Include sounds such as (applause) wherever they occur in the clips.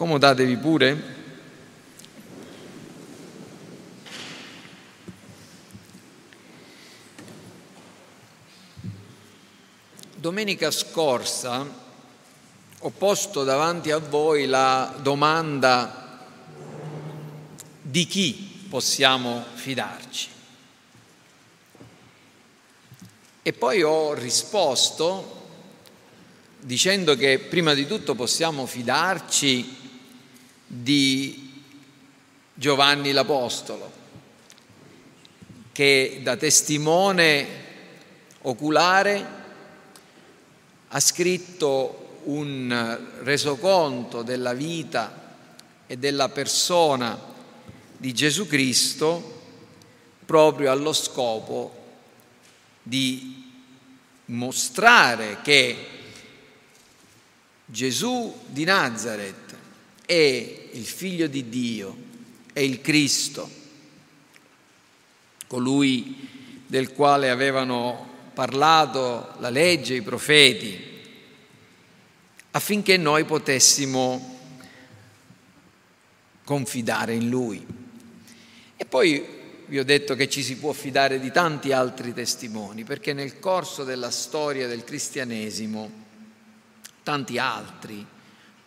Accomodatevi pure. Domenica scorsa ho posto davanti a voi la domanda di chi possiamo fidarci. E poi ho risposto dicendo che prima di tutto possiamo fidarci di Giovanni l'Apostolo, che da testimone oculare ha scritto un resoconto della vita e della persona di Gesù Cristo proprio allo scopo di mostrare che Gesù di Nazareth è il figlio di Dio, è il Cristo, colui del quale avevano parlato la legge, i profeti, affinché noi potessimo confidare in Lui. E poi vi ho detto che ci si può fidare di tanti altri testimoni, perché nel corso della storia del cristianesimo tanti altri,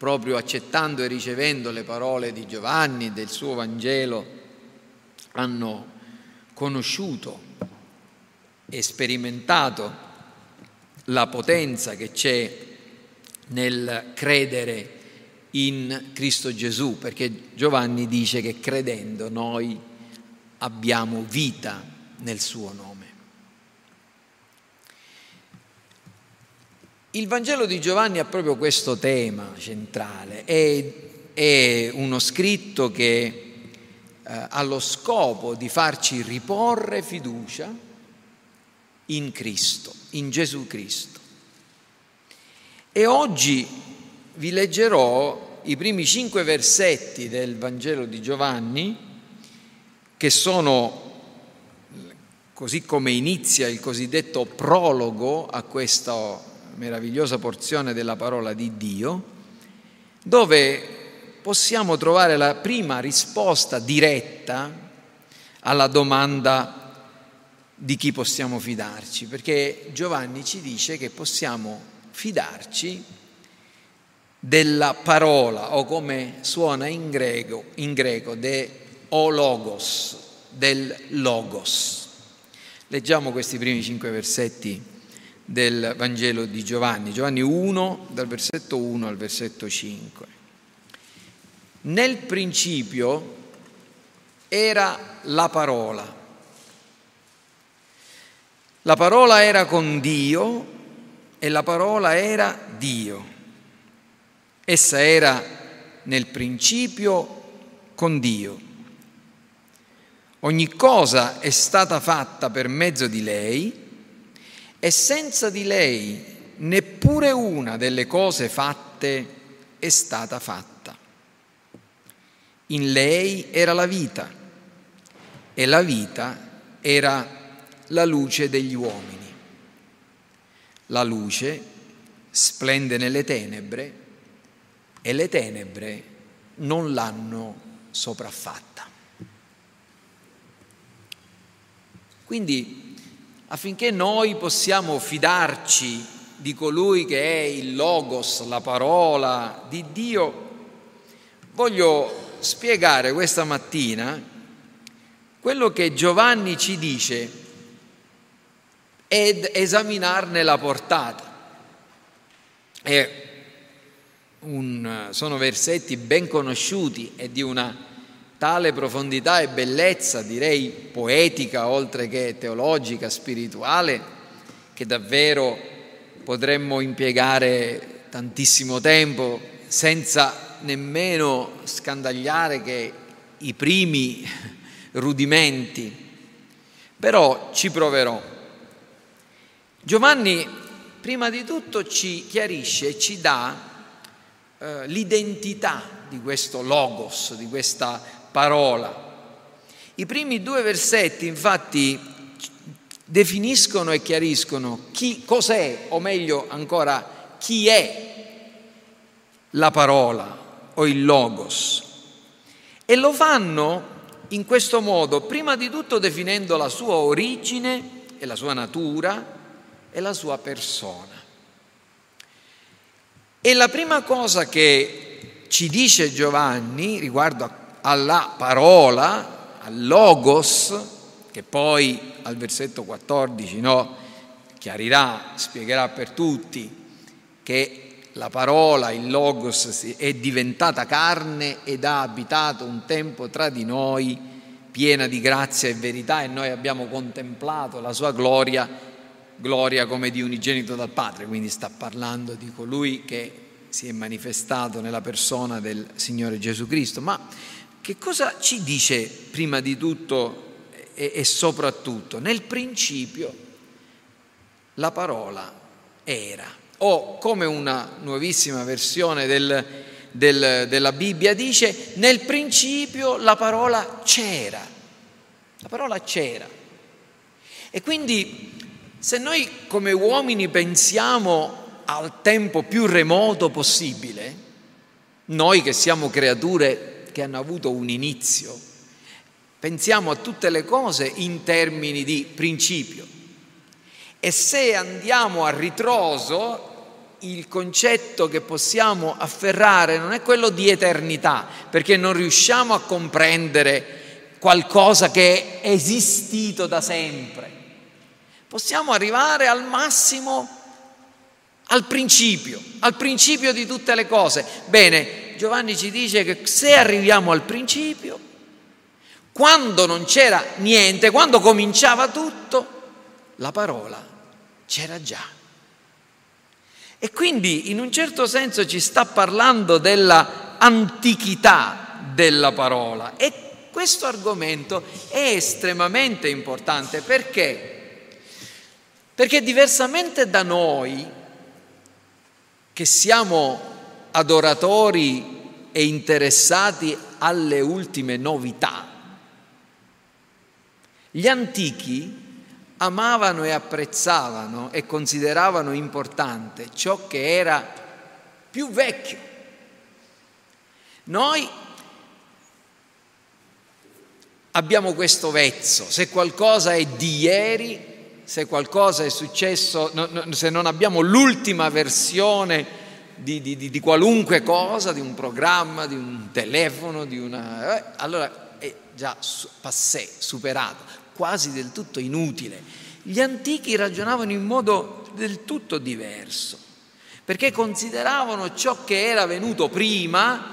proprio accettando e ricevendo le parole di Giovanni, del suo Vangelo, hanno conosciuto e sperimentato la potenza che c'è nel credere in Cristo Gesù, perché Giovanni dice che credendo noi abbiamo vita nel suo nome. Il Vangelo di Giovanni ha proprio questo tema centrale, è, è uno scritto che eh, ha lo scopo di farci riporre fiducia in Cristo, in Gesù Cristo. E oggi vi leggerò i primi cinque versetti del Vangelo di Giovanni che sono, così come inizia il cosiddetto prologo a questa meravigliosa porzione della parola di Dio, dove possiamo trovare la prima risposta diretta alla domanda di chi possiamo fidarci, perché Giovanni ci dice che possiamo fidarci della parola o come suona in greco, in greco de o logos, del logos. Leggiamo questi primi cinque versetti del Vangelo di Giovanni, Giovanni 1, dal versetto 1 al versetto 5. Nel principio era la parola. La parola era con Dio e la parola era Dio. Essa era nel principio con Dio. Ogni cosa è stata fatta per mezzo di lei e senza di lei neppure una delle cose fatte è stata fatta. In lei era la vita e la vita era la luce degli uomini. La luce splende nelle tenebre e le tenebre non l'hanno sopraffatta. Quindi affinché noi possiamo fidarci di colui che è il Logos, la parola di Dio, voglio spiegare questa mattina quello che Giovanni ci dice ed esaminarne la portata. Un, sono versetti ben conosciuti e di una tale profondità e bellezza, direi poetica oltre che teologica, spirituale, che davvero potremmo impiegare tantissimo tempo senza nemmeno scandagliare che i primi (laughs) rudimenti, però ci proverò. Giovanni prima di tutto ci chiarisce ci dà eh, l'identità di questo logos, di questa parola. I primi due versetti infatti definiscono e chiariscono chi cos'è, o meglio ancora chi è la parola o il logos. E lo fanno in questo modo, prima di tutto definendo la sua origine e la sua natura e la sua persona. E la prima cosa che ci dice Giovanni riguardo alla parola, al logos, che poi al versetto 14 no, chiarirà, spiegherà per tutti che la parola, il logos, è diventata carne ed ha abitato un tempo tra di noi, piena di grazia e verità, e noi abbiamo contemplato la sua gloria, gloria come di unigenito dal Padre, quindi sta parlando di colui che si è manifestato nella persona del Signore Gesù Cristo. Ma che cosa ci dice prima di tutto e, e soprattutto? Nel principio la parola era o come una nuovissima versione del, del, della Bibbia dice, nel principio la parola c'era, la parola c'era. E quindi se noi come uomini pensiamo al tempo più remoto possibile, noi che siamo creature che hanno avuto un inizio, pensiamo a tutte le cose in termini di principio. E se andiamo a ritroso, il concetto che possiamo afferrare non è quello di eternità, perché non riusciamo a comprendere qualcosa che è esistito da sempre. Possiamo arrivare al massimo al principio, al principio di tutte le cose. Bene, Giovanni ci dice che se arriviamo al principio, quando non c'era niente, quando cominciava tutto, la parola c'era già. E quindi in un certo senso ci sta parlando della antichità della parola e questo argomento è estremamente importante perché? Perché diversamente da noi che siamo adoratori e interessati alle ultime novità, gli antichi amavano e apprezzavano e consideravano importante ciò che era più vecchio. Noi abbiamo questo vezzo, se qualcosa è di ieri, se qualcosa è successo, se non abbiamo l'ultima versione di, di, di, qualunque cosa, di un programma, di un telefono, di una, eh, allora è già passé, superato quasi del tutto inutile. Gli antichi ragionavano in modo del tutto diverso, perché consideravano ciò che era venuto prima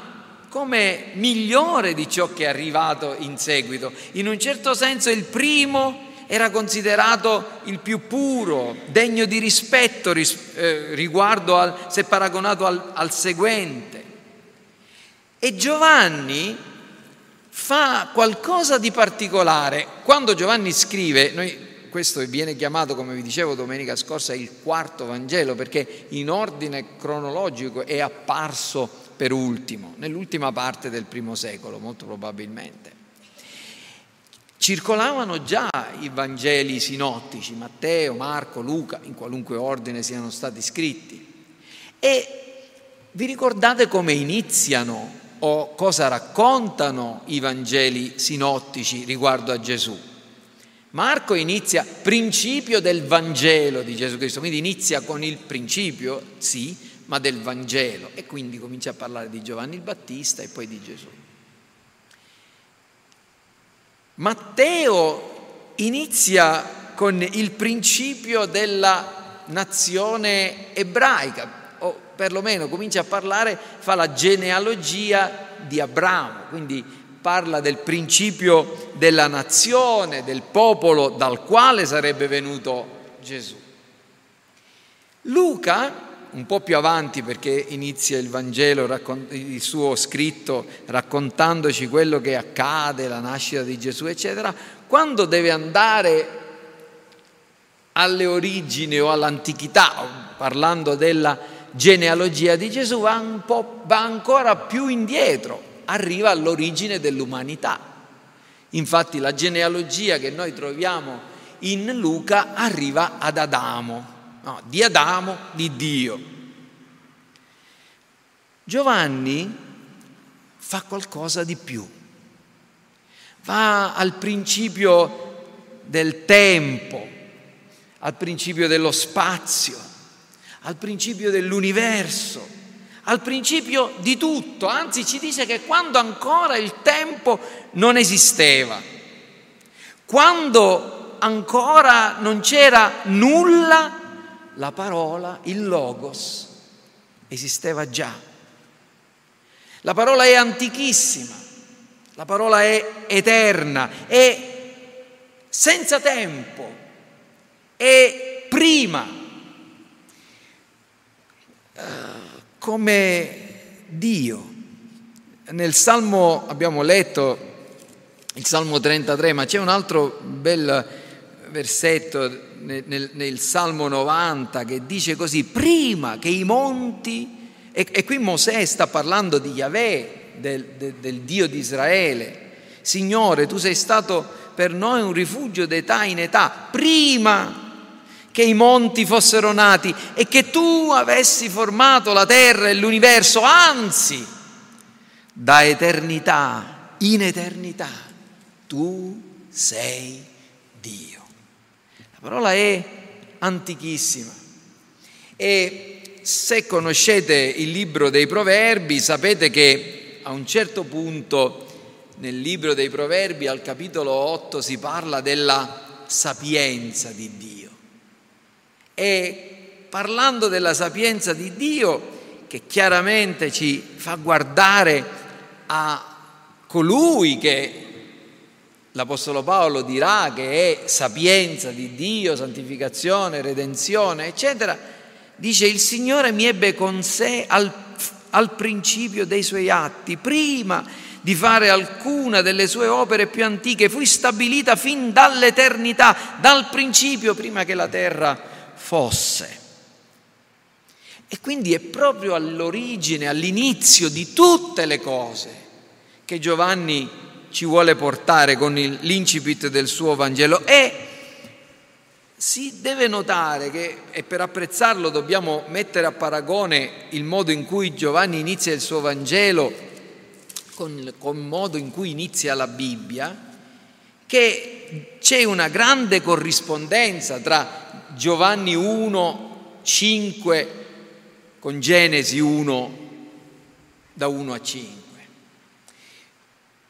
come migliore di ciò che è arrivato in seguito. In un certo senso il primo era considerato il più puro, degno di rispetto eh, riguardo al, se paragonato al, al seguente. E Giovanni fa qualcosa di particolare. Quando Giovanni scrive, noi, questo viene chiamato, come vi dicevo domenica scorsa, il quarto Vangelo, perché in ordine cronologico è apparso per ultimo, nell'ultima parte del primo secolo, molto probabilmente. Circolavano già i Vangeli sinottici, Matteo, Marco, Luca, in qualunque ordine siano stati scritti. E vi ricordate come iniziano o cosa raccontano i Vangeli sinottici riguardo a Gesù. Marco inizia principio del Vangelo di Gesù Cristo, quindi inizia con il principio, sì, ma del Vangelo e quindi comincia a parlare di Giovanni il Battista e poi di Gesù. Matteo inizia con il principio della nazione ebraica, perlomeno comincia a parlare, fa la genealogia di Abramo, quindi parla del principio della nazione, del popolo dal quale sarebbe venuto Gesù. Luca, un po' più avanti perché inizia il Vangelo, il suo scritto raccontandoci quello che accade, la nascita di Gesù, eccetera, quando deve andare alle origini o all'antichità, parlando della genealogia di Gesù va, va ancora più indietro, arriva all'origine dell'umanità. Infatti la genealogia che noi troviamo in Luca arriva ad Adamo, no, di Adamo, di Dio. Giovanni fa qualcosa di più. Va al principio del tempo, al principio dello spazio, al principio dell'universo, al principio di tutto. Anzi ci dice che quando ancora il tempo non esisteva, quando ancora non c'era nulla, la parola, il logos, esisteva già. La parola è antichissima, la parola è eterna, è senza tempo, è prima, uh, come Dio. Nel Salmo abbiamo letto il Salmo 33, ma c'è un altro bel versetto nel, nel, Salmo 90 che dice così, prima che i monti e, e qui Mosè sta parlando di Yahweh, del, del, del Dio di Israele. Signore, tu sei stato per noi un rifugio d'età in età, prima che i monti fossero nati e che tu avessi formato la terra e l'universo, anzi, da eternità in eternità, tu sei Dio. La parola è antichissima e se conoscete il libro dei proverbi sapete che a un certo punto nel libro dei proverbi al capitolo 8 si parla della sapienza di Dio. E parlando della sapienza di Dio, che chiaramente ci fa guardare a colui che l'Apostolo Paolo dirà che è sapienza di Dio, santificazione, redenzione, eccetera, Dice, il Signore mi ebbe con sé al, al principio dei suoi atti, prima di fare alcuna delle sue opere più antiche, fui stabilita fin dall'eternità, dal principio, prima che la terra fosse. E quindi è proprio all'origine, all'inizio di tutte le cose che Giovanni ci vuole portare con l'incipit del suo Vangelo. È si deve notare che, e per apprezzarlo dobbiamo mettere a paragone il modo in cui Giovanni inizia il suo Vangelo con, con il modo in cui inizia la Bibbia, che c'è una grande corrispondenza tra Giovanni 1, 5 con Genesi 1, da 1 a 5.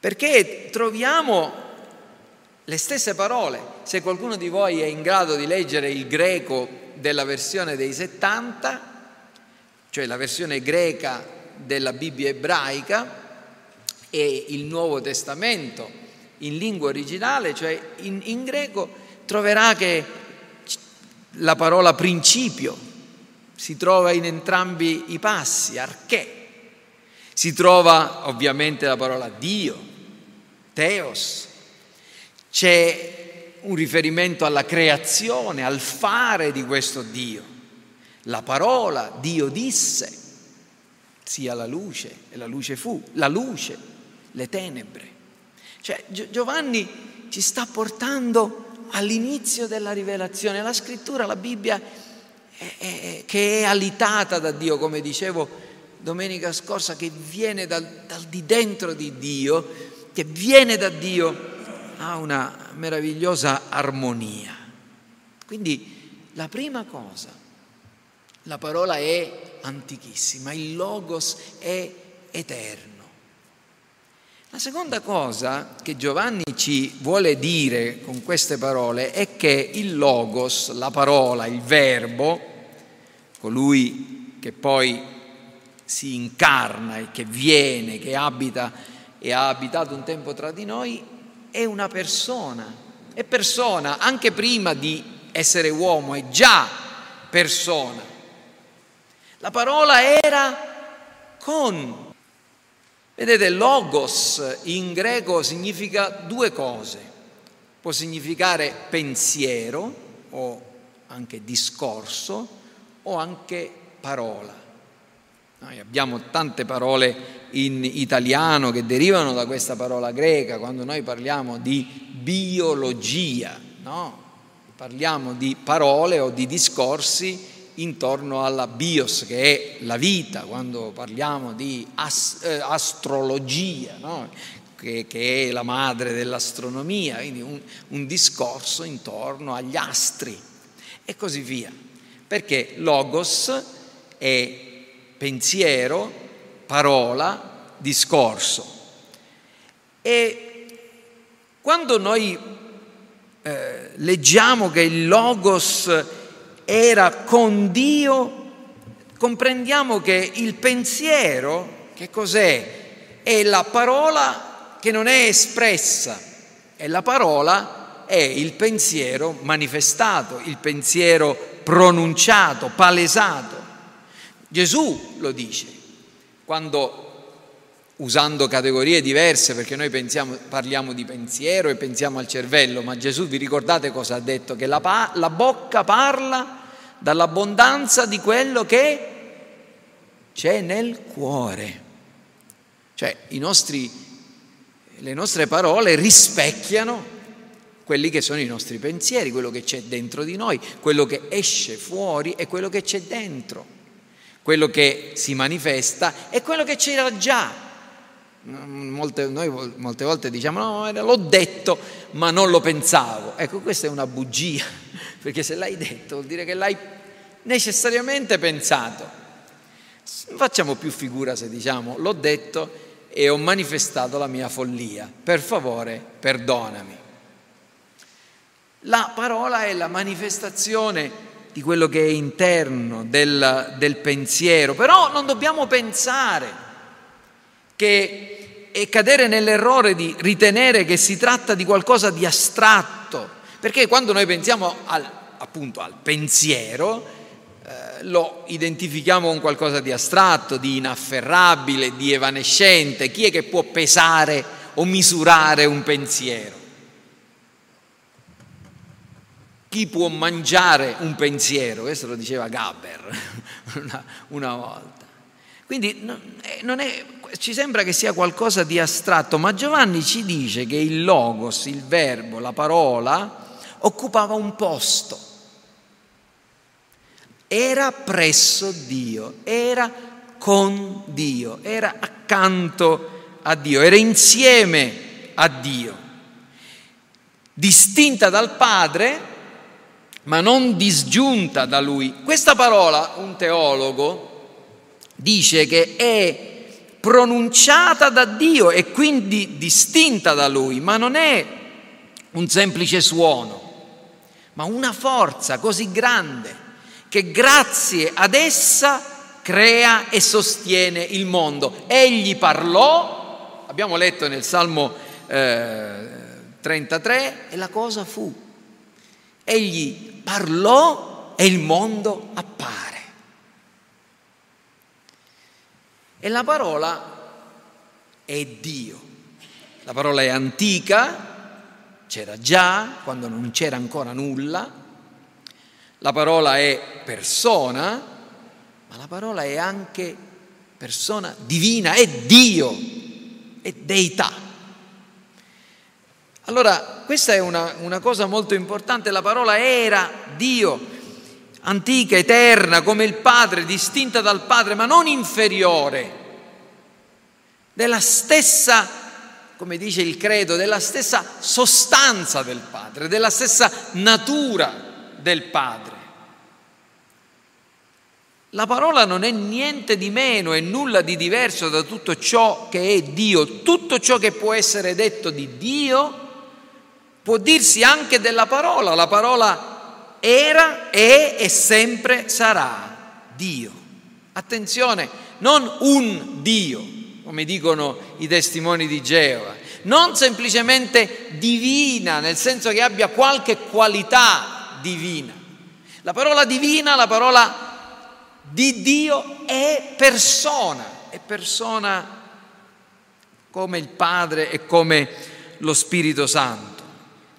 Perché troviamo le stesse parole. Se qualcuno di voi è in grado di leggere il greco della versione dei 70, cioè la versione greca della Bibbia ebraica e il Nuovo Testamento in lingua originale, cioè in, in greco, troverà che la parola principio si trova in entrambi i passi, arché. Si trova ovviamente la parola Dio, Teos, c'è un riferimento alla creazione, al fare di questo Dio. La parola Dio disse, sia la luce e la luce fu, la luce, le tenebre. Cioè Giovanni ci sta portando all'inizio della rivelazione. La scrittura, la Bibbia, è, è, che è alitata da Dio, come dicevo domenica scorsa, che viene dal, dal di dentro di Dio, che viene da Dio ha una meravigliosa armonia. Quindi la prima cosa, la parola è antichissima, il logos è eterno. La seconda cosa che Giovanni ci vuole dire con queste parole è che il logos, la parola, il verbo, colui che poi si incarna e che viene, che abita e ha abitato un tempo tra di noi, è una persona, è persona anche prima di essere uomo, è già persona. La parola era con. Vedete, logos in greco significa due cose. Può significare pensiero o anche discorso o anche parola. Noi abbiamo tante parole in italiano che derivano da questa parola greca, quando noi parliamo di biologia, no? parliamo di parole o di discorsi intorno alla bios, che è la vita, quando parliamo di as, eh, astrologia, no? che, che, è la madre dell'astronomia, quindi un, un discorso intorno agli astri e così via. Perché logos è pensiero, parola, discorso. E quando noi eh, leggiamo che il logos era con Dio, comprendiamo che il pensiero, che cos'è? È la parola che non è espressa, e la parola è il pensiero manifestato, il pensiero pronunciato, palesato. Gesù lo dice, quando usando categorie diverse, perché noi pensiamo, parliamo di pensiero e pensiamo al cervello, ma Gesù vi ricordate cosa ha detto? Che la, pa- la bocca parla dall'abbondanza di quello che c'è nel cuore. Cioè nostri, le nostre parole rispecchiano quelli che sono i nostri pensieri, quello che c'è dentro di noi, quello che esce fuori e quello che c'è dentro, quello che si manifesta e quello che c'era già Molte, noi molte volte diciamo no, l'ho detto ma non lo pensavo. Ecco, questa è una bugia, (laughs) perché se l'hai detto vuol dire che l'hai necessariamente pensato. Facciamo più figura se diciamo l'ho detto e ho manifestato la mia follia. Per favore, perdonami. La parola è la manifestazione di quello che è interno del, del pensiero, però non dobbiamo pensare che è cadere nell'errore di ritenere che si tratta di qualcosa di astratto, perché quando noi pensiamo al, appunto al pensiero, eh, lo identifichiamo con qualcosa di astratto, di inafferrabile, di evanescente. Chi è che può pesare o misurare un pensiero? Chi può mangiare un pensiero? Questo lo diceva Gaber (laughs) una, una volta. Quindi non è, ci sembra che sia qualcosa di astratto, ma Giovanni ci dice che il logos, il verbo, la parola, occupava un posto. Era presso Dio, era con Dio, era accanto a Dio, era insieme a Dio, distinta dal Padre, ma non disgiunta da Lui. Questa parola, un teologo, dice che è pronunciata da Dio e quindi distinta da Lui, ma non è un semplice suono, ma una forza così grande che grazie ad essa crea e sostiene il mondo. Egli parlò, abbiamo letto nel Salmo eh, 33, e la cosa fu. Egli parlò e il mondo appare. E la parola è Dio. La parola è antica, c'era già quando non c'era ancora nulla. La parola è persona, ma la parola è anche persona divina, è Dio, è deità. Allora, questa è una, una cosa molto importante, la parola era Dio, antica, eterna, come il Padre, distinta dal Padre, ma non inferiore, della stessa, come dice il credo, della stessa sostanza del Padre, della stessa natura del Padre. La parola non è niente di meno e nulla di diverso da tutto ciò che è Dio. Tutto ciò che può essere detto di Dio può dirsi anche della parola. La parola era, è e sempre sarà Dio. Attenzione, non un Dio, come dicono i testimoni di Geova, non semplicemente divina, nel senso che abbia qualche qualità divina. La parola divina, la parola di Dio è persona, è persona come il Padre e come lo Spirito Santo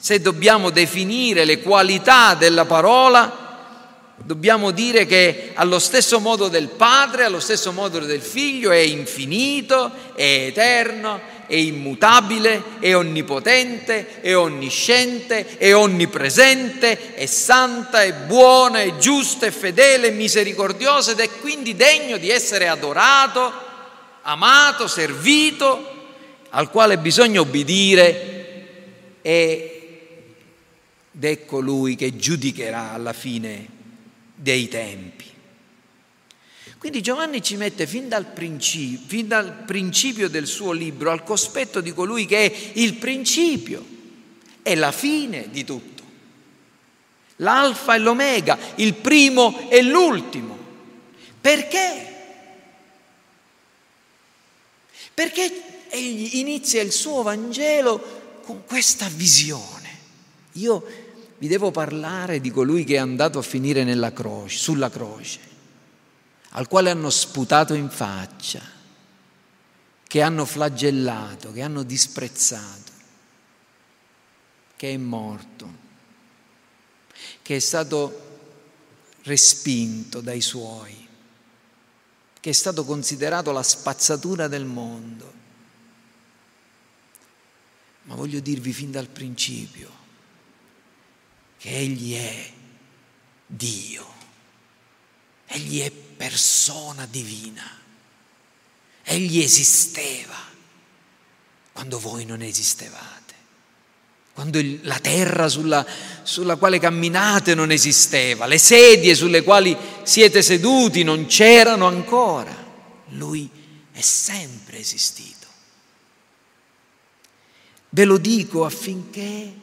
se dobbiamo definire le qualità della parola, dobbiamo dire che allo stesso modo del Padre, allo stesso modo del Figlio, è infinito, è eterno, è immutabile, è onnipotente, è onnisciente, è onnipresente, è santa, è buona, è giusta, è fedele, è misericordiosa ed è quindi degno di essere adorato, amato, servito, al quale bisogna obbedire ed è colui che giudicherà alla fine dei tempi. Quindi Giovanni ci mette fin dal, principio, fin dal principio del suo libro al cospetto di colui che è il principio e la fine di tutto, l'alfa e l'omega, il primo e l'ultimo. Perché? Perché egli inizia il suo Vangelo con questa visione. Io vi devo parlare di colui che è andato a finire croce, sulla croce al quale hanno sputato in faccia, che hanno flagellato, che hanno disprezzato, che è morto, che è stato respinto dai suoi, che è stato considerato la spazzatura del mondo. Ma voglio dirvi fin dal principio che Egli è Dio, Egli è persona divina. Egli esisteva quando voi non esistevate, quando il, la terra sulla, sulla quale camminate non esisteva, le sedie sulle quali siete seduti non c'erano ancora. Lui è sempre esistito. Ve lo dico affinché,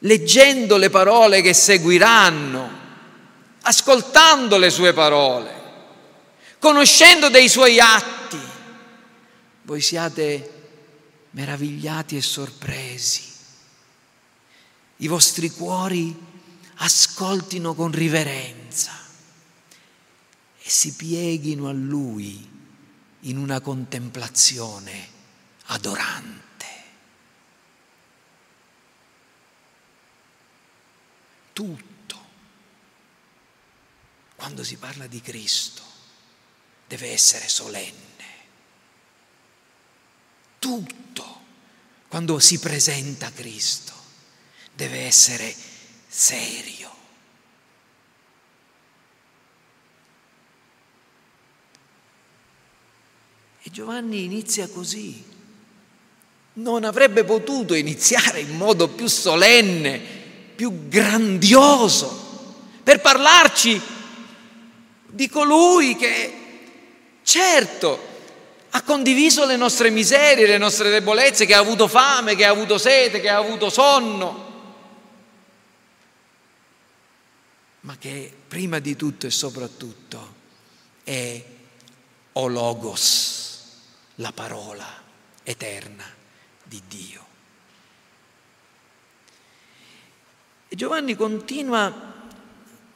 leggendo le parole che seguiranno, ascoltando le sue parole, conoscendo dei suoi atti, voi siate meravigliati e sorpresi. I vostri cuori ascoltino con riverenza e si pieghino a Lui in una contemplazione adorante. Tutto quando si parla di Cristo deve essere solenne. Tutto, quando si presenta Cristo, deve essere serio. E Giovanni inizia così. Non avrebbe potuto iniziare in modo più solenne, più grandioso, per parlarci di colui che certo ha condiviso le nostre miserie, le nostre debolezze, che ha avuto fame, che ha avuto sete, che ha avuto sonno, ma che prima di tutto e soprattutto è o logos, la parola eterna di Dio. E Giovanni continua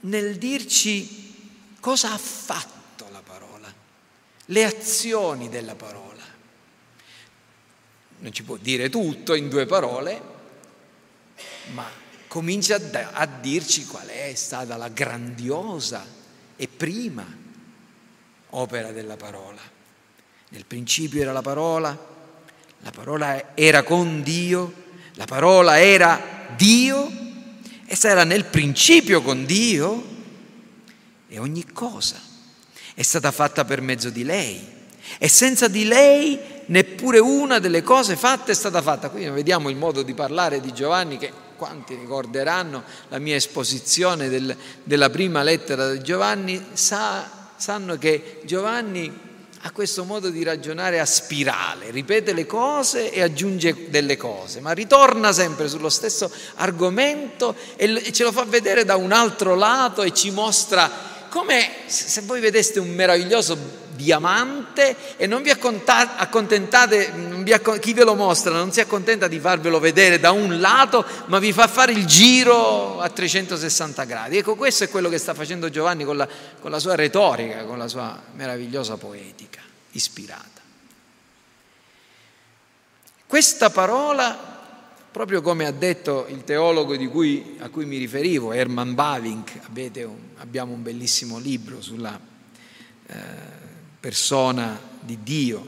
nel dirci Cosa ha fatto la parola? Le azioni della parola. Non ci può dire tutto in due parole, ma comincia a, dirci qual è stata la grandiosa e prima opera della parola. Nel principio era la parola, la parola era con Dio, la parola era Dio, essa era nel principio con Dio e ogni cosa è stata fatta per mezzo di lei. E senza di lei neppure una delle cose fatte è stata fatta. Qui vediamo il modo di parlare di Giovanni che quanti ricorderanno la mia esposizione del, della prima lettera di Giovanni sa, sanno che Giovanni ha questo modo di ragionare a spirale, ripete le cose e aggiunge delle cose, ma ritorna sempre sullo stesso argomento e ce lo fa vedere da un altro lato e ci mostra come se voi vedeste un meraviglioso diamante e non vi accontentate, chi ve lo mostra non si accontenta di farvelo vedere da un lato, ma vi fa fare il giro a 360 gradi. Ecco, questo è quello che sta facendo Giovanni con la, con la sua retorica, con la sua meravigliosa poetica, ispirata. Questa parola proprio come ha detto il teologo cui, a cui mi riferivo, Herman Bavink, un, abbiamo un bellissimo libro sulla eh, persona di Dio.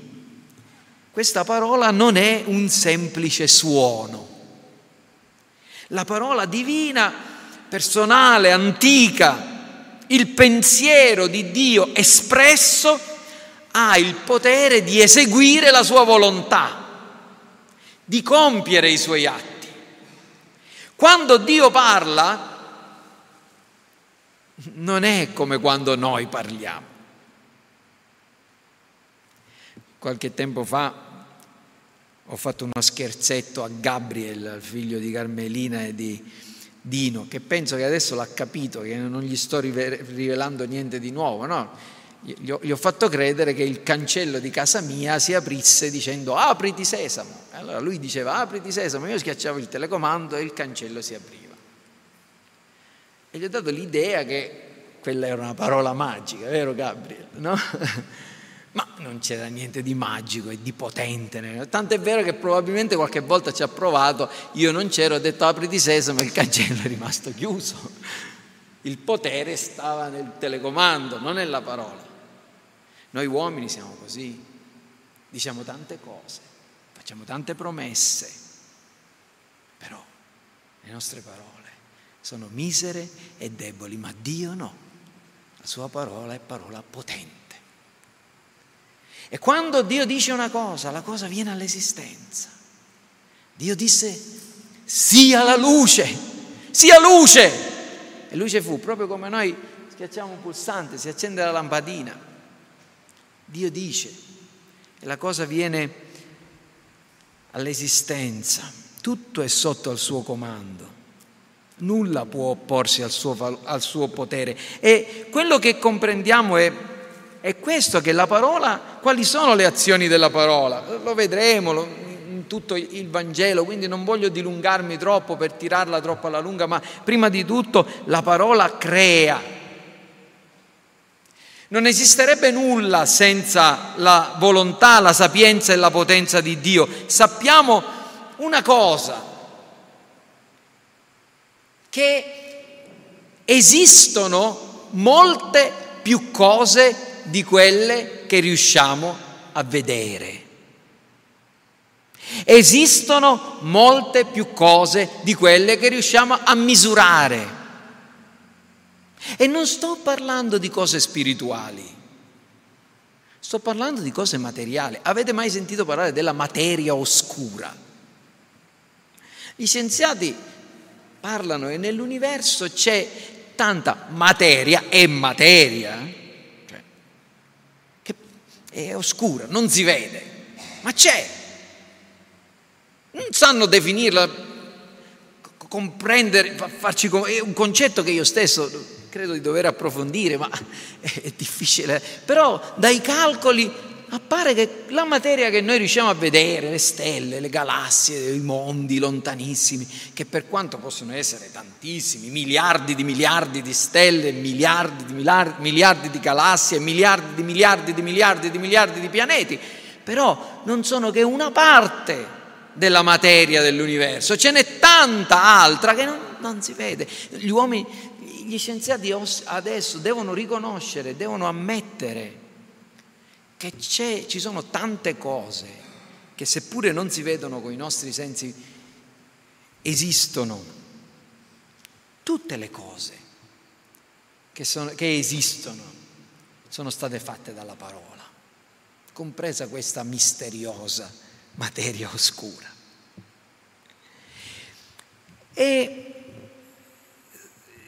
Questa parola non è un semplice suono. La parola divina, personale, antica, il pensiero di Dio espresso ha il potere di eseguire la sua volontà di compiere i suoi atti. Quando Dio parla, non è come quando noi parliamo. Qualche tempo fa ho fatto uno scherzetto a Gabriel, figlio di Carmelina e di Dino, che penso che adesso l'ha capito, che non gli sto rivelando niente di nuovo, no? gli ho, gli ho, fatto credere che il cancello di casa mia si aprisse dicendo apriti sesamo. Allora lui diceva apriti sesamo, io schiacciavo il telecomando e il cancello si apriva. E gli ho dato l'idea che quella era una parola magica, vero Gabriele? No? (laughs) Ma non c'era niente di magico e di potente. Tanto è vero che probabilmente qualche volta ci ha provato, io non c'ero, ho detto apriti sesamo e il cancello è rimasto chiuso. Il potere stava nel telecomando, non nella parola. Noi uomini siamo così, diciamo tante cose, facciamo tante promesse, però le nostre parole sono misere e deboli, ma Dio no. La sua parola è parola potente. E quando Dio dice una cosa, la cosa viene all'esistenza. Dio disse, sia la luce, sia luce. E luce fu proprio come noi schiacciamo un pulsante, si accende la lampadina. Dio dice e la cosa viene all'esistenza, tutto è sotto al suo comando, nulla può opporsi al suo, al suo potere e quello che comprendiamo è, è, questo, che la parola, quali sono le azioni della parola? Lo vedremo in tutto il Vangelo, quindi non voglio dilungarmi troppo per tirarla troppo alla lunga, ma prima di tutto la parola crea non esisterebbe nulla senza la volontà, la sapienza e la potenza di Dio. Sappiamo una cosa, che esistono molte più cose di quelle che riusciamo a vedere. Esistono molte più cose di quelle che riusciamo a misurare. E non sto parlando di cose spirituali, sto parlando di cose materiali. Avete mai sentito parlare della materia oscura? Gli scienziati parlano e nell'universo c'è tanta materia e materia che è oscura, non si vede, ma c'è. Non sanno definirla, comprendere, farci è un concetto che io stesso credo di dover approfondire, ma (laughs) è difficile. Però dai calcoli appare che la materia che noi riusciamo a vedere, le stelle, le galassie, i mondi lontanissimi, che per quanto possono essere tantissimi, miliardi di miliardi di stelle, miliardi di miliardi, miliardi di galassie, miliardi di miliardi di miliardi di miliardi di pianeti, però non sono che una parte della materia dell'universo, ce n'è tanta altra che non, non si vede. Gli uomini gli scienziati adesso devono riconoscere, devono ammettere che ci sono tante cose che seppure non si vedono con i nostri sensi, esistono. Tutte le cose che, sono, che esistono sono state fatte dalla parola, compresa questa misteriosa materia oscura. E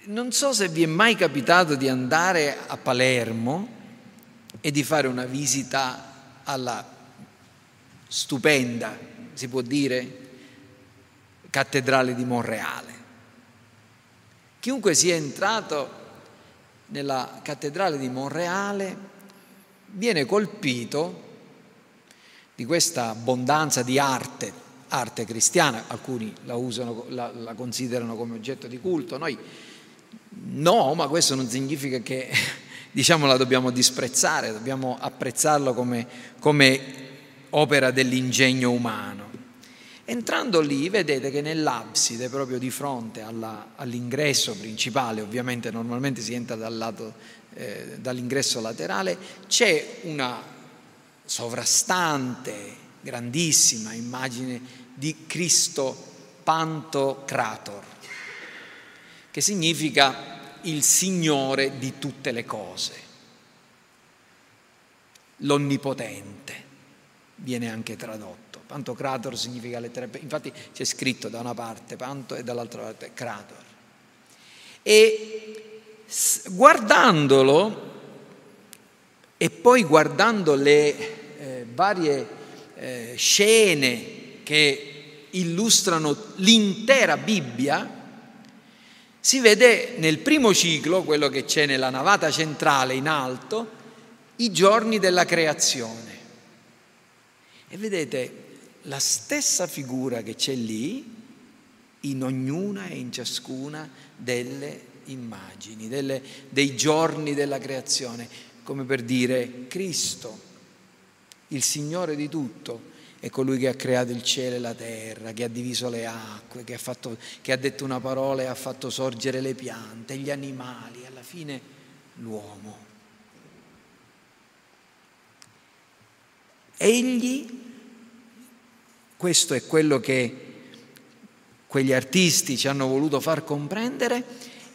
non so se vi è mai capitato di andare a Palermo e di fare una visita alla stupenda, si può dire, cattedrale di Monreale. Chiunque sia entrato nella cattedrale di Monreale viene colpito di questa abbondanza di arte, arte cristiana, alcuni la, usano, la, la considerano come oggetto di culto, noi No, ma questo non significa che diciamo, la dobbiamo disprezzare, dobbiamo apprezzarlo come, come opera dell'ingegno umano. Entrando lì vedete che nell'abside, proprio di fronte alla, all'ingresso principale, ovviamente normalmente si entra dal lato, eh, dall'ingresso laterale, c'è una sovrastante, grandissima immagine di Cristo Pantocrator, che significa il Signore di tutte le cose, l'Onnipotente, viene anche tradotto. Pantocrator significa letteralmente, infatti c'è scritto da una parte Panto e dall'altra parte Crator. E guardandolo e poi guardando le eh, varie eh, scene che illustrano l'intera Bibbia, si vede nel primo ciclo, quello che c'è nella navata centrale in alto, i giorni della creazione. E vedete, la stessa figura che c'è lì in ognuna e in ciascuna delle immagini, delle, dei giorni della creazione, come per dire Cristo, il Signore di tutto, è colui che ha creato il cielo e la terra, che ha diviso le acque, che ha, fatto, che ha detto una parola e ha fatto sorgere le piante, gli animali, alla fine l'uomo. Egli questo è quello che quegli artisti ci hanno voluto far comprendere,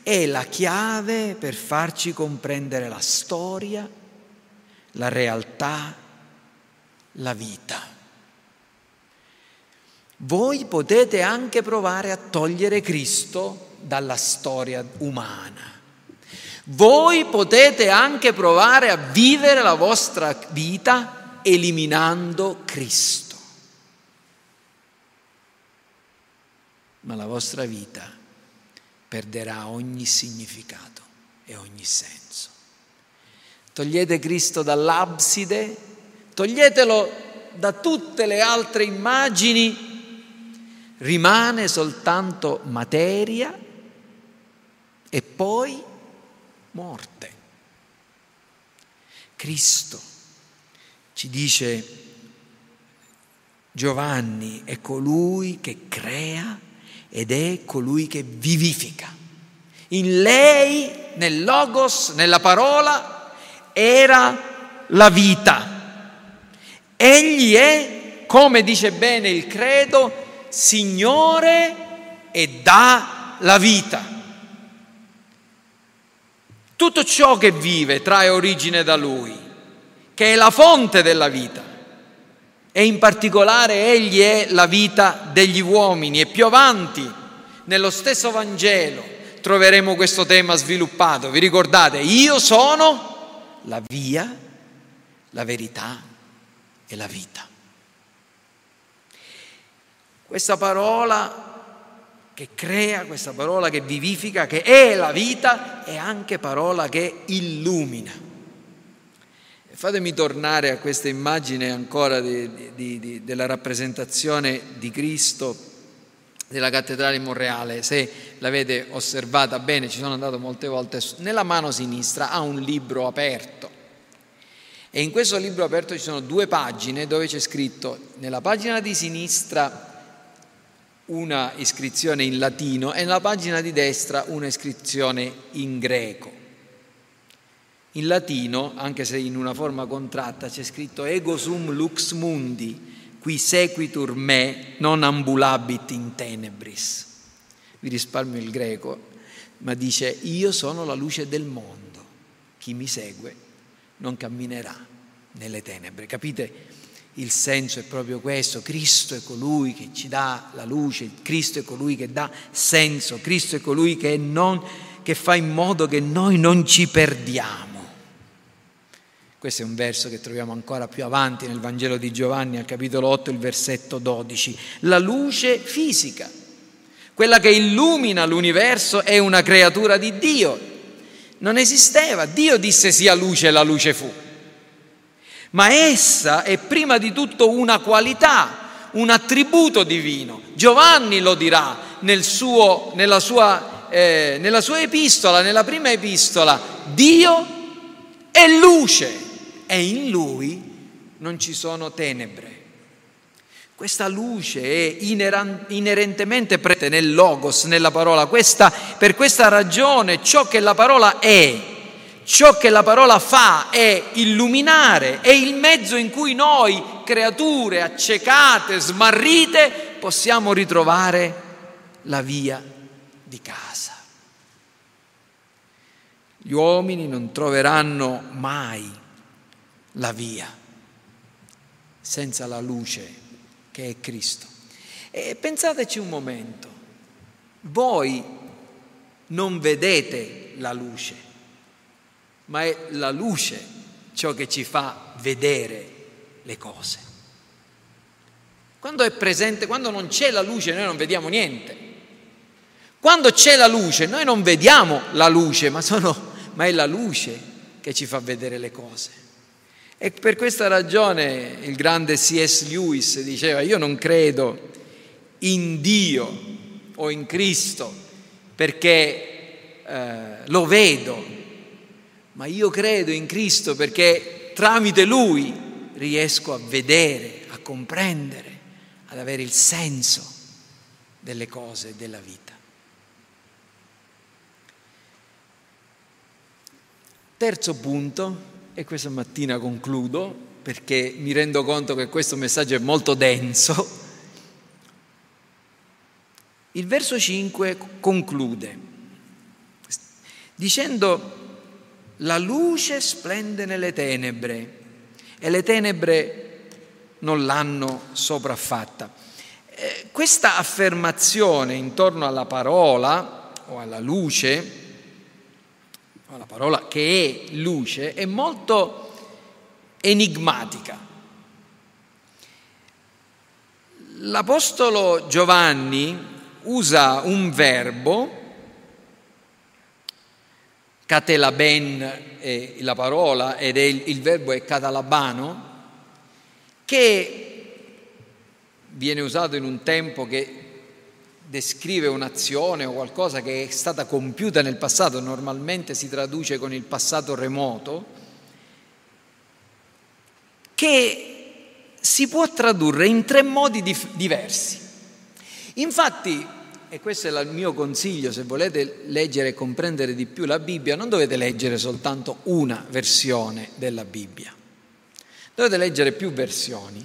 è la chiave per farci comprendere la storia, la realtà, la vita. Voi potete anche provare a togliere Cristo dalla storia umana. Voi potete anche provare a vivere la vostra vita eliminando Cristo. ma la vostra vita perderà ogni significato e ogni senso. Togliete Cristo dall'abside, toglietelo da tutte le altre immagini, rimane soltanto materia e poi morte. Cristo ci dice Giovanni è colui che crea ed è colui che vivifica. In lei, nel logos, nella parola, era la vita. Egli è, come dice bene il credo, Signore e dà la vita. Tutto ciò che vive trae origine da Lui, che è la fonte della vita e in particolare egli è la vita degli uomini e più avanti nello stesso Vangelo troveremo questo tema sviluppato. Vi ricordate? Io sono la via, la verità e la vita. Questa parola che crea, questa parola che vivifica, che è la vita, è anche parola che illumina. Fatemi tornare a questa immagine ancora di, di, di, della rappresentazione di Cristo della cattedrale in Monreale. Se l'avete osservata bene, ci sono andato molte volte, nella mano sinistra ha un libro aperto. E in questo libro aperto ci sono due pagine dove c'è scritto nella pagina di sinistra una iscrizione in latino e nella pagina di destra una iscrizione in greco. In latino, anche se in una forma contratta, c'è scritto ego sum lux mundi, qui sequitur me non ambulabit in tenebris. Vi risparmio il greco, ma dice io sono la luce del mondo, chi mi segue non camminerà nelle tenebre. Capite? Il senso è proprio questo, Cristo è colui che ci dà la luce, Cristo è colui che dà senso, Cristo è colui che, non, che fa in modo che noi non ci perdiamo. Questo è un verso che troviamo ancora più avanti nel Vangelo di Giovanni, al capitolo 8, il versetto 12. La luce fisica, quella che illumina l'universo, è una creatura di Dio. Non esisteva, Dio disse sia luce e la luce fu. Ma essa è prima di tutto una qualità, un attributo divino. Giovanni lo dirà nel suo, nella, sua, eh, nella sua epistola, nella prima epistola, Dio è luce e in lui non ci sono tenebre. Questa luce è inerentemente presente nel logos, nella parola. Questa, per questa ragione ciò che la parola è, ciò che la parola fa è illuminare, è il mezzo in cui noi, creature accecate, smarrite, possiamo ritrovare la via di casa. Gli uomini non troveranno mai la via senza la luce che è Cristo. E pensateci un momento, voi non vedete la luce, ma è la luce ciò che ci fa vedere le cose. Quando è presente, quando non c'è la luce noi non vediamo niente. Quando c'è la luce noi non vediamo la luce, ma sono ma è la luce che ci fa vedere le cose. E per questa ragione il grande C.S. Lewis diceva, io non credo in Dio o in Cristo perché eh, lo vedo, ma io credo in Cristo perché tramite Lui riesco a vedere, a comprendere, ad avere il senso delle cose e della vita. Terzo punto, e questa mattina concludo perché mi rendo conto che questo messaggio è molto denso. Il verso 5 conclude dicendo la luce splende nelle tenebre e le tenebre non l'hanno sopraffatta. Eh, questa affermazione intorno alla parola o alla luce la parola che è luce, è molto enigmatica. L'Apostolo Giovanni usa un verbo, catelaben è la parola ed il, il verbo è catalabano, che viene usato in un tempo che descrive un'azione o qualcosa che è stata compiuta nel passato, normalmente si traduce con il passato remoto, che si può tradurre in tre modi dif- diversi. Infatti, e questo è il mio consiglio, se volete leggere e comprendere di più la Bibbia, non dovete leggere soltanto una versione della Bibbia, dovete leggere più versioni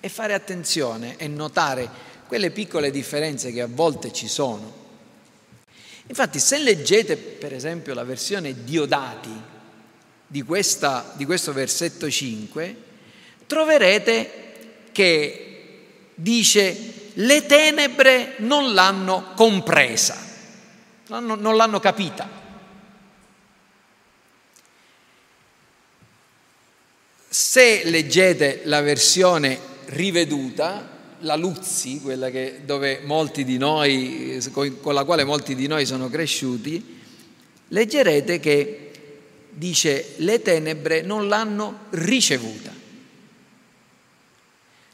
e fare attenzione e notare quelle piccole differenze che a volte ci sono. Infatti se leggete per esempio la versione Diodati di, questa, di questo versetto 5, troverete che dice le tenebre non l'hanno compresa, non l'hanno capita. Se leggete la versione riveduta, la Luzzi, quella che, noi, con la quale molti di noi sono cresciuti, leggerete che dice le tenebre non l'hanno ricevuta.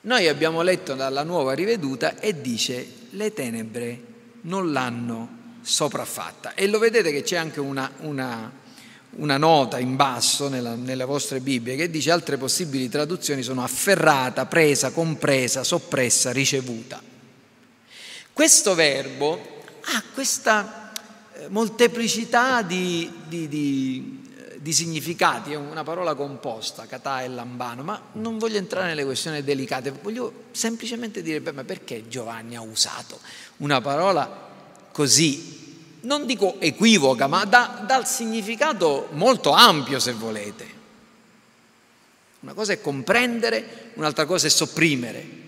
Noi abbiamo letto dalla nuova riveduta e dice le tenebre non l'hanno sopraffatta. E lo vedete che c'è anche una, una una nota in basso nella, nelle vostre Bibbie che dice altre possibili traduzioni sono afferrata, presa, compresa, soppressa, ricevuta. Questo verbo ha questa eh, molteplicità di, di, di, di significati, è una parola composta, catà e lambano, ma non voglio entrare nelle questioni delicate, voglio semplicemente dire, beh, ma perché Giovanni ha usato una parola così non dico equivoca, ma dà il significato molto ampio se volete. Una cosa è comprendere, un'altra cosa è sopprimere.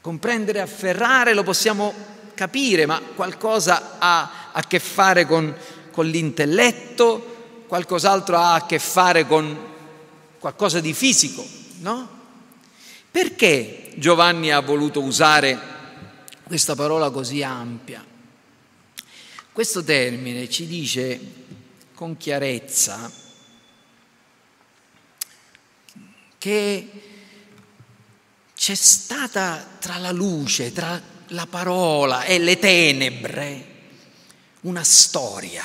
Comprendere, afferrare lo possiamo capire, ma qualcosa ha a che fare con, con l'intelletto, qualcos'altro ha a che fare con qualcosa di fisico, no? Perché Giovanni ha voluto usare questa parola così ampia. Questo termine ci dice con chiarezza che c'è stata tra la luce, tra la parola e le tenebre una storia,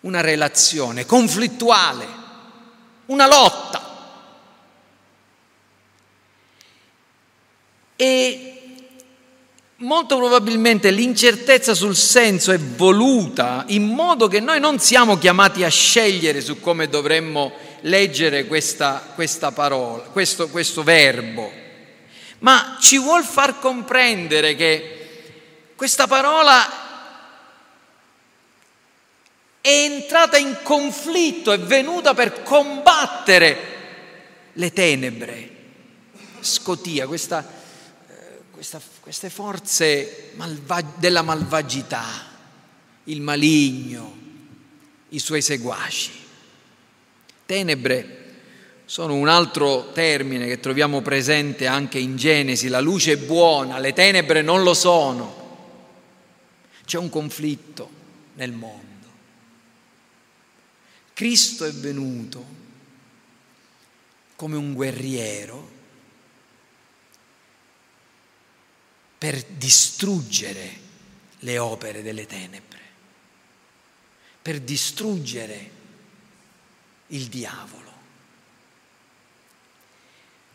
una relazione conflittuale, una lotta. E molto probabilmente l'incertezza sul senso è voluta in modo che noi non siamo chiamati a scegliere su come dovremmo leggere questa, questa parola, questo, questo verbo, ma ci vuol far comprendere che questa parola è entrata in conflitto, è venuta per combattere le tenebre, scotia, questa, eh, questa, queste forze malva- della malvagità, il maligno, i suoi seguaci. Tenebre sono un altro termine che troviamo presente anche in Genesi, la luce è buona, le tenebre non lo sono. C'è un conflitto nel mondo. Cristo è venuto come un guerriero per distruggere le opere delle tenebre, per distruggere il diavolo.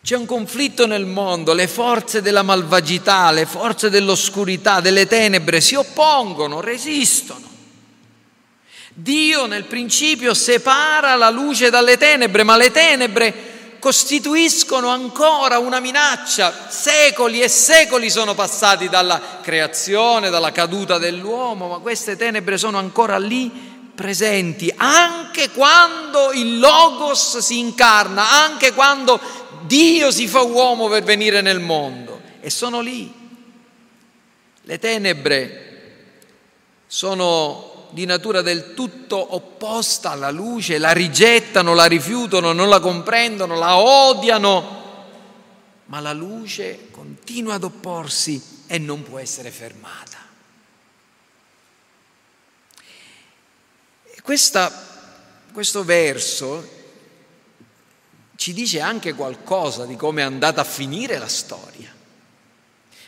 C'è un conflitto nel mondo, le forze della malvagità, le forze dell'oscurità, delle tenebre si oppongono, resistono. Dio nel principio separa la luce dalle tenebre, ma le tenebre costituiscono ancora una minaccia. Secoli e secoli sono passati dalla creazione, dalla caduta dell'uomo, ma queste tenebre sono ancora lì presenti, anche quando il Logos si incarna, anche quando Dio si fa uomo per venire nel mondo. E sono lì. Le tenebre sono di natura del tutto opposta alla luce, la rigettano, la rifiutano, non la comprendono, la odiano, ma la luce continua ad opporsi e non può essere fermata. Questa, questo verso ci dice anche qualcosa di come è andata a finire la storia,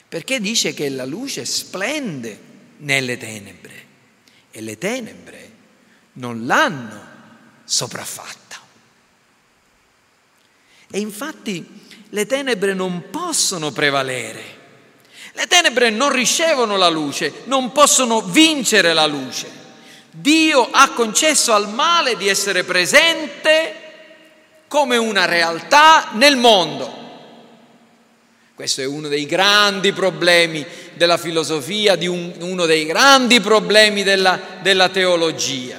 perché dice che la luce splende nelle tenebre e le tenebre non l'hanno sopraffatta. E infatti le tenebre non possono prevalere. Le tenebre non ricevono la luce, non possono vincere la luce. Dio ha concesso al male di essere presente come una realtà nel mondo. Questo è uno dei grandi problemi della filosofia, un, uno dei grandi problemi della, della, teologia.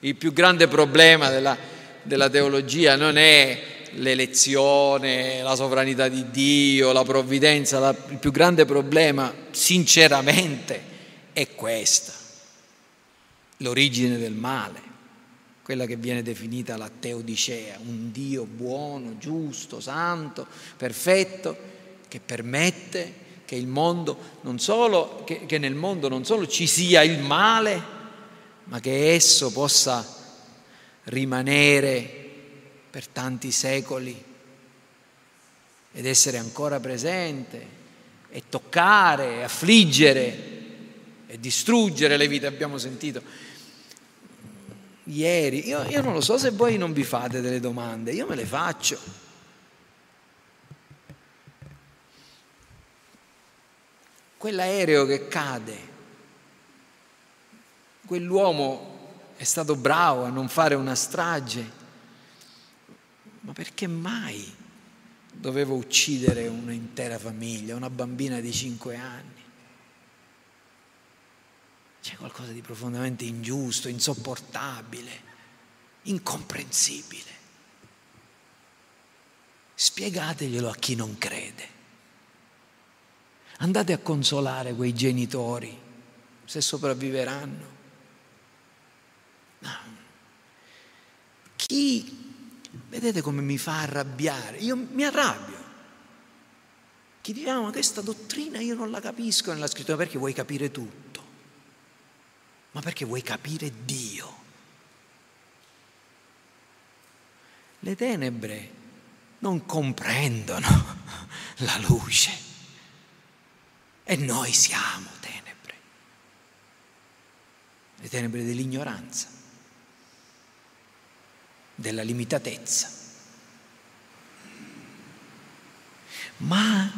Il più grande problema della, della teologia non è l'elezione, la sovranità di Dio, la provvidenza, la, il più grande problema, sinceramente, è questa, l'origine del male quella che viene definita la teodicea, un Dio buono, giusto, santo, perfetto, che permette che il mondo non solo, che, che nel mondo non solo ci sia il male, ma che esso possa rimanere per tanti secoli ed essere ancora presente e toccare, affliggere e distruggere le vite, abbiamo sentito ieri. Io, io non lo so se voi non vi fate delle domande, io me le faccio. Quell'aereo che cade, quell'uomo è stato bravo a non fare una strage, ma perché mai doveva uccidere un'intera famiglia, una bambina di cinque anni? C'è qualcosa di profondamente ingiusto, insopportabile, incomprensibile. Spiegateglielo a chi non crede. Andate a consolare quei genitori se sopravviveranno. No. Chi, vedete come mi fa arrabbiare? Io mi arrabbio. Chi dice, ah, ma questa dottrina io non la capisco nella scrittura perché vuoi capire tutto ma perché vuoi capire Dio. Le tenebre non comprendono (laughs) la luce e noi siamo tenebre, le tenebre dell'ignoranza, della limitatezza. Ma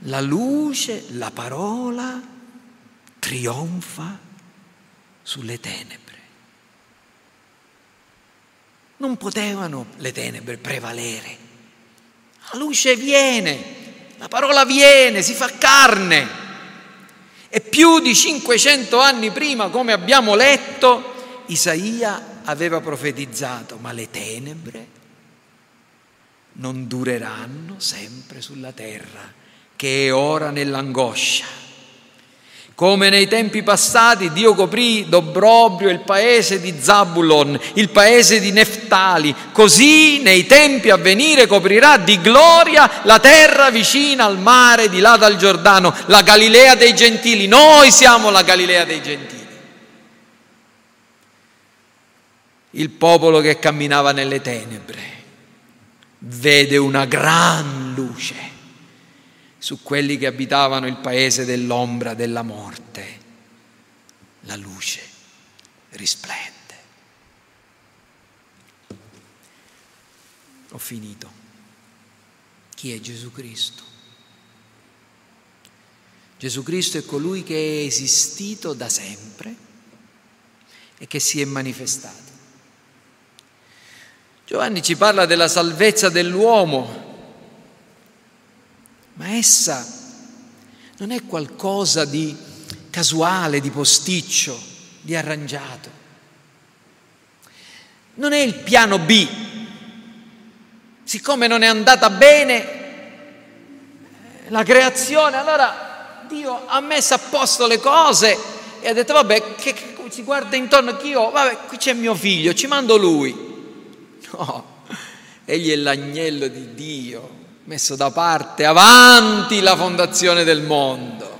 la luce, la parola trionfa sulle tenebre. Non potevano le tenebre prevalere. La luce viene, la parola viene, si fa carne. E più di 500 anni prima, come abbiamo letto, Isaia aveva profetizzato, ma le tenebre non dureranno sempre sulla terra, che è ora nell'angoscia. Come nei tempi passati Dio coprì d'obbrobrio il paese di Zabulon, il paese di Neftali, così nei tempi a venire coprirà di gloria la terra vicina al mare di là dal Giordano, la Galilea dei gentili. Noi siamo la Galilea dei gentili. Il popolo che camminava nelle tenebre vede una gran luce su quelli che abitavano il paese dell'ombra della morte. La luce risplende. Ho finito. Chi è Gesù Cristo? Gesù Cristo è colui che è esistito da sempre e che si è manifestato. Giovanni ci parla della salvezza dell'uomo ma essa non è qualcosa di casuale, di posticcio, di arrangiato. Non è il piano B. Siccome non è andata bene eh, la creazione, allora Dio ha messo a posto le cose e ha detto vabbè, che, che si guarda intorno che io, vabbè, qui c'è mio figlio, ci mando lui. (laughs) No, egli è l'agnello di Dio, messo da parte avanti la fondazione del mondo,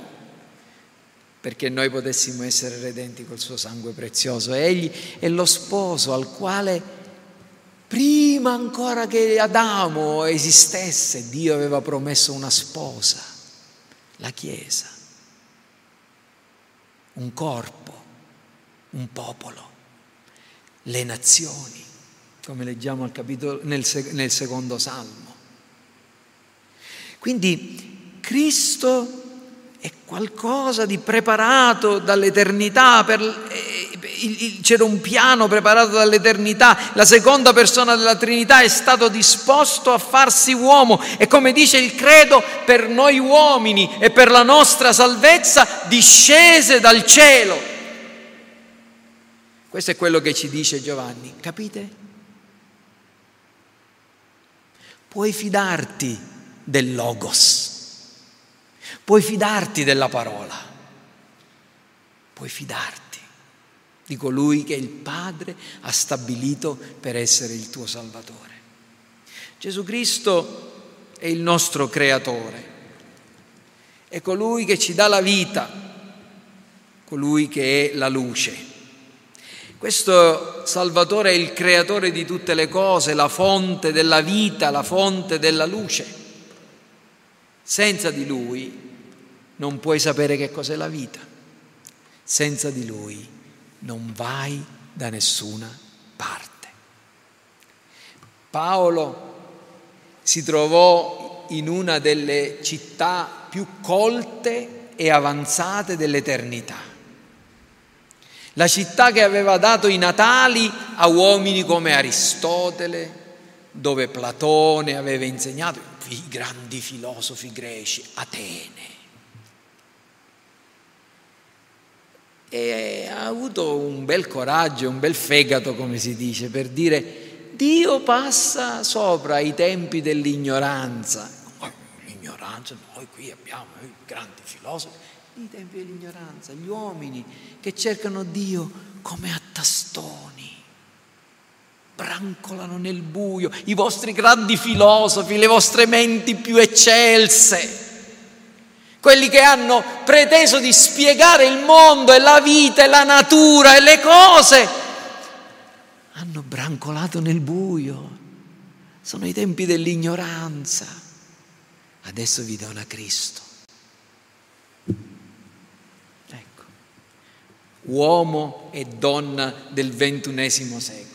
perché noi potessimo essere redenti col suo sangue prezioso. Egli è lo sposo al quale prima ancora che Adamo esistesse, Dio aveva promesso una sposa, la Chiesa, un corpo, un popolo, le nazioni, come leggiamo capitolo, nel, nel secondo salmo. Quindi Cristo è qualcosa di preparato dall'eternità, per, eh, c'era un piano preparato dall'eternità, la seconda persona della Trinità è stato disposto a farsi uomo e come dice il credo, per noi uomini e per la nostra salvezza discese dal cielo. Questo è quello che ci dice Giovanni, capite? Puoi fidarti del logos. Puoi fidarti della parola, puoi fidarti di colui che il Padre ha stabilito per essere il tuo Salvatore. Gesù Cristo è il nostro Creatore, è colui che ci dà la vita, colui che è la luce. Questo Salvatore è il creatore di tutte le cose, la fonte della vita, la fonte della luce. Senza di Lui non puoi sapere che cos'è la vita. Senza di Lui non vai da nessuna parte. Paolo si trovò in una delle città più colte e avanzate dell'eternità. La città che aveva dato i natali a uomini come Aristotele, dove Platone aveva insegnato, i grandi filosofi greci, Atene. E ha avuto un bel coraggio, un bel fegato, come si dice, per dire Dio passa sopra i tempi dell'ignoranza. L'ignoranza, noi qui abbiamo i grandi filosofi, i tempi dell'ignoranza, gli uomini che cercano Dio come a tastoni brancolano nel buio, i vostri grandi filosofi, le vostre menti più eccelse, quelli che hanno preteso di spiegare il mondo e la vita e la natura e le cose, hanno brancolato nel buio. Sono i tempi dell'ignoranza. Adesso vi do una Cristo. Ecco, uomo e donna del ventunesimo secolo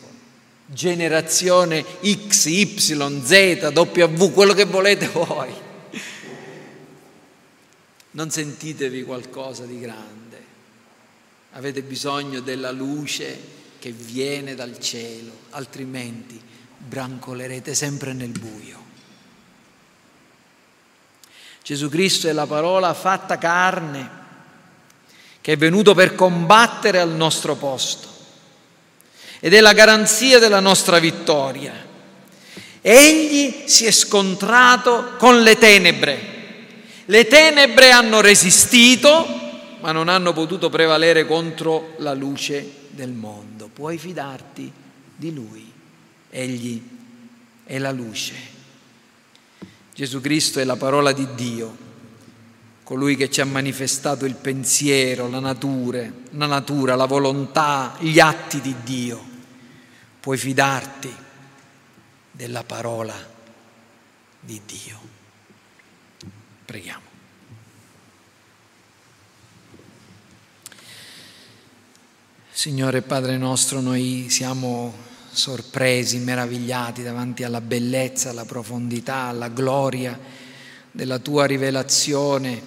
generazione X, Y, Z, W, quello che volete voi. Non sentitevi qualcosa di grande, avete bisogno della luce che viene dal cielo, altrimenti brancolerete sempre nel buio. Gesù Cristo è la parola fatta carne, che è venuto per combattere al nostro posto ed è la garanzia della nostra vittoria. Egli si è scontrato con le tenebre. Le tenebre hanno resistito, ma non hanno potuto prevalere contro la luce del mondo. Puoi fidarti di Lui. Egli è la luce. Gesù Cristo è la parola di Dio, colui che ci ha manifestato il pensiero, la natura, la, natura, la volontà, gli atti di Dio puoi fidarti della parola di Dio. Preghiamo. Signore Padre nostro, noi siamo sorpresi, meravigliati davanti alla bellezza, alla profondità, alla gloria della tua rivelazione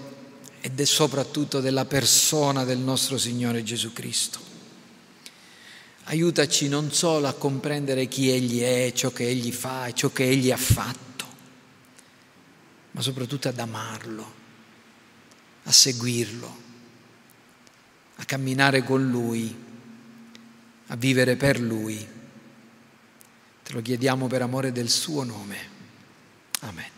e soprattutto della persona del nostro Signore Gesù Cristo. Aiutaci non solo a comprendere chi Egli è, ciò che Egli fa, ciò che Egli ha fatto, ma soprattutto ad amarlo, a seguirlo, a camminare con Lui, a vivere per Lui. Te lo chiediamo per amore del suo nome. Amen.